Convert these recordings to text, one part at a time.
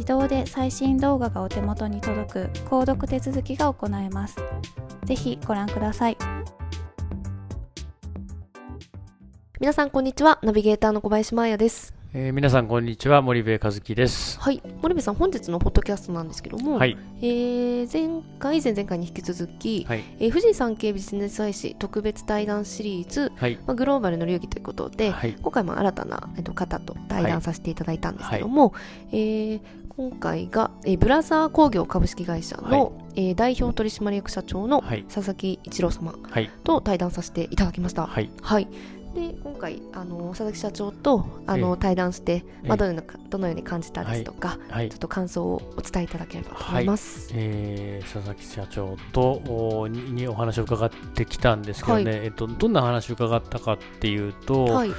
自動で最新動画がお手元に届く購読手続きが行えます。ぜひご覧ください。皆さんこんにちは。ナビゲーターの小林真彩です。えー、皆さんこんにちは森部和樹です。はい。森部さん本日のポッドキャストなんですけども、はい。えー、前回前々回に引き続き、はい。えー、富士山系ビジネス大使特別対談シリーズ、はい。まあ、グローバルの流儀ということで、はい。今回も新たな、えっと、方と対談させていただいたんですけども、えー今回が、えーブラザー工業株式会社の、えー代表取締役社長のはい。佐々木一郎様はい。と対談させていただきました。はい。はい。で今回あの佐々木社長とあの、ええ。対談して、まあ、え。えどのようなどのように感じたですとか、はい。ちょっと感想をお伝えいただければと思います。えー佐々木社長とおににお話を伺ってきたんですけどね、はえっと、どんな話を伺ったかっていうと、はい、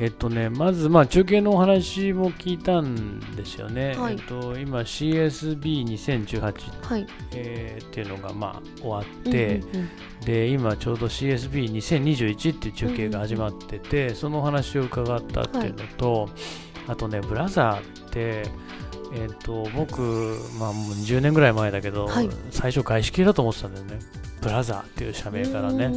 えっとね、まず、まあ、中継のお話も聞いたんですよね、はい。えっと、今 CSB2018、はい、えーっていうのが、まあ、終わって、うんうんうんで今ちょうど CSB2021 っていう中継が始まってて、そのお話を伺ったっていうのと、あとねブラザーってえっ、と僕まあもう10年ぐらい前だけど、はい。最初外資系だと思ってたんだよね。ブラザーっていう社名からね、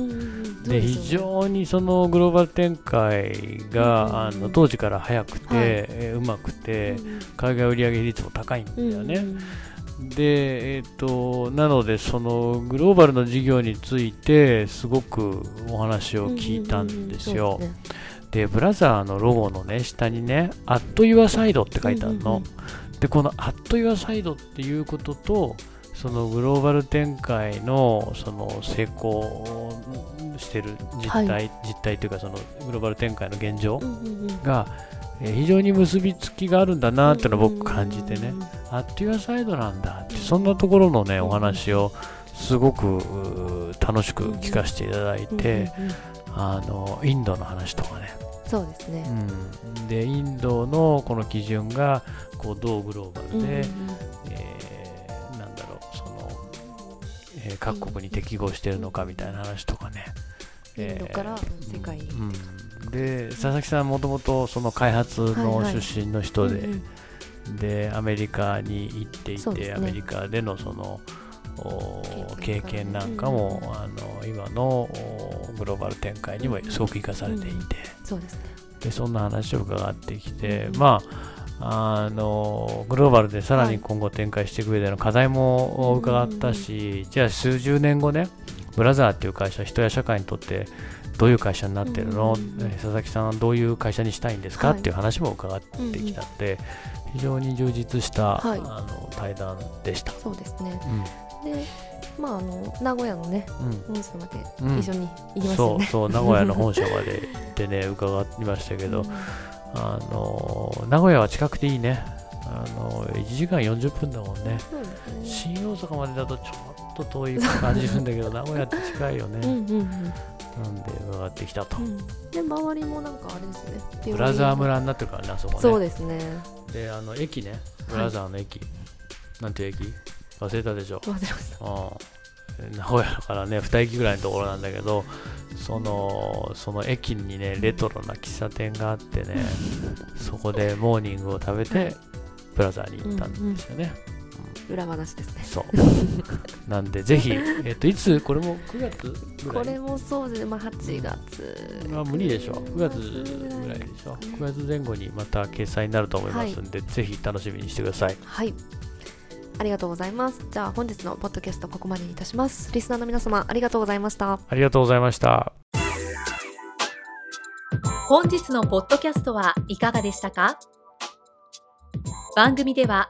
で非常にそのグローバル展開が、あの当時から早くて、はい。えーうまくて、海外売上率も高いんだよね、うんで、えっとなのでそのグローバルの事業についてすごくお話を聞いたんですよ。うんうんうんでブラザーのロゴのね下にね「アット・ユア・サイド」って書いてあるの。うんうんでこの「アット・ユア・サイド」っていうこととそのグローバル展開のその成功してる実態、はい実態というかそのグローバル展開の現状そうんうんうんが、えー非常に結びつきがあるんだなっていうのを僕感じてね、うんうんうサイドなんだってそんなところのねお話をすごく楽しく聞かせていただいて、あのインドの話とかね、そうですね。うん、でインドのこの基準がこうどうグローバルで、えーなんだろうその、えー各国に適合してるのかみたいな話とかね、インドから世界に。うん、で佐々木さんもともとその開発のはいはい。出身の人で、うんうん。でアメリカに行っていて、ね。アメリカでのそのお経経験験なんかも、あの今のおグローバル展開にもすごく生かされていて、そうですね。でそんな話を伺ってきて、うんまああのグローバルでさらに今後展開していく上での課題も伺ったし、じゃあ数十年後ねブラザーっていう会社人や社会にとってどういう会社になってるの、佐々木さんはどういう会社にしたいんですか、はい。っていう話も伺ってきたので、非常に充実した、はい。あの対談でした。そうですね。うん。でまああの名古屋のねうん。本社までうん。一緒に行きましたそうそう名古屋の本社まで行ってね 伺いましたけど、あの名古屋は近くていいね。あの1時間40分だもんね。ね。新大阪までだとちょっと遠い感じするんだけど名古屋って近いよね、うんうんうん。なんで伺ってきたと、うん。で周りもなんかあれですね。ブラザー村になってるからねあそこね。そうですね。であの駅ね。ブラザーの駅、なんていう駅？忘れたでしょ。忘れました。うん。名古屋からね2駅ぐらいのところなんだけどそのその駅にねレトロな喫茶店があってね そこでモーニングを食べてブラザーに行ったんですよね、裏話ですね。そう。なんでぜひ、えっといつ？これも9月ぐらい？これもそうですね。まあ8月。まあ無理でしょ9月ぐらいでしょ9月前後にまた掲載になると思いますんで、ぜひ楽しみにしてください。はい。ありがとうございます。じゃあ本日のポッドキャストここまでにいたします。リスナーの皆様ありがとうございました。ありがとうございました。本日のポッドキャストはいかがでしたか？番組では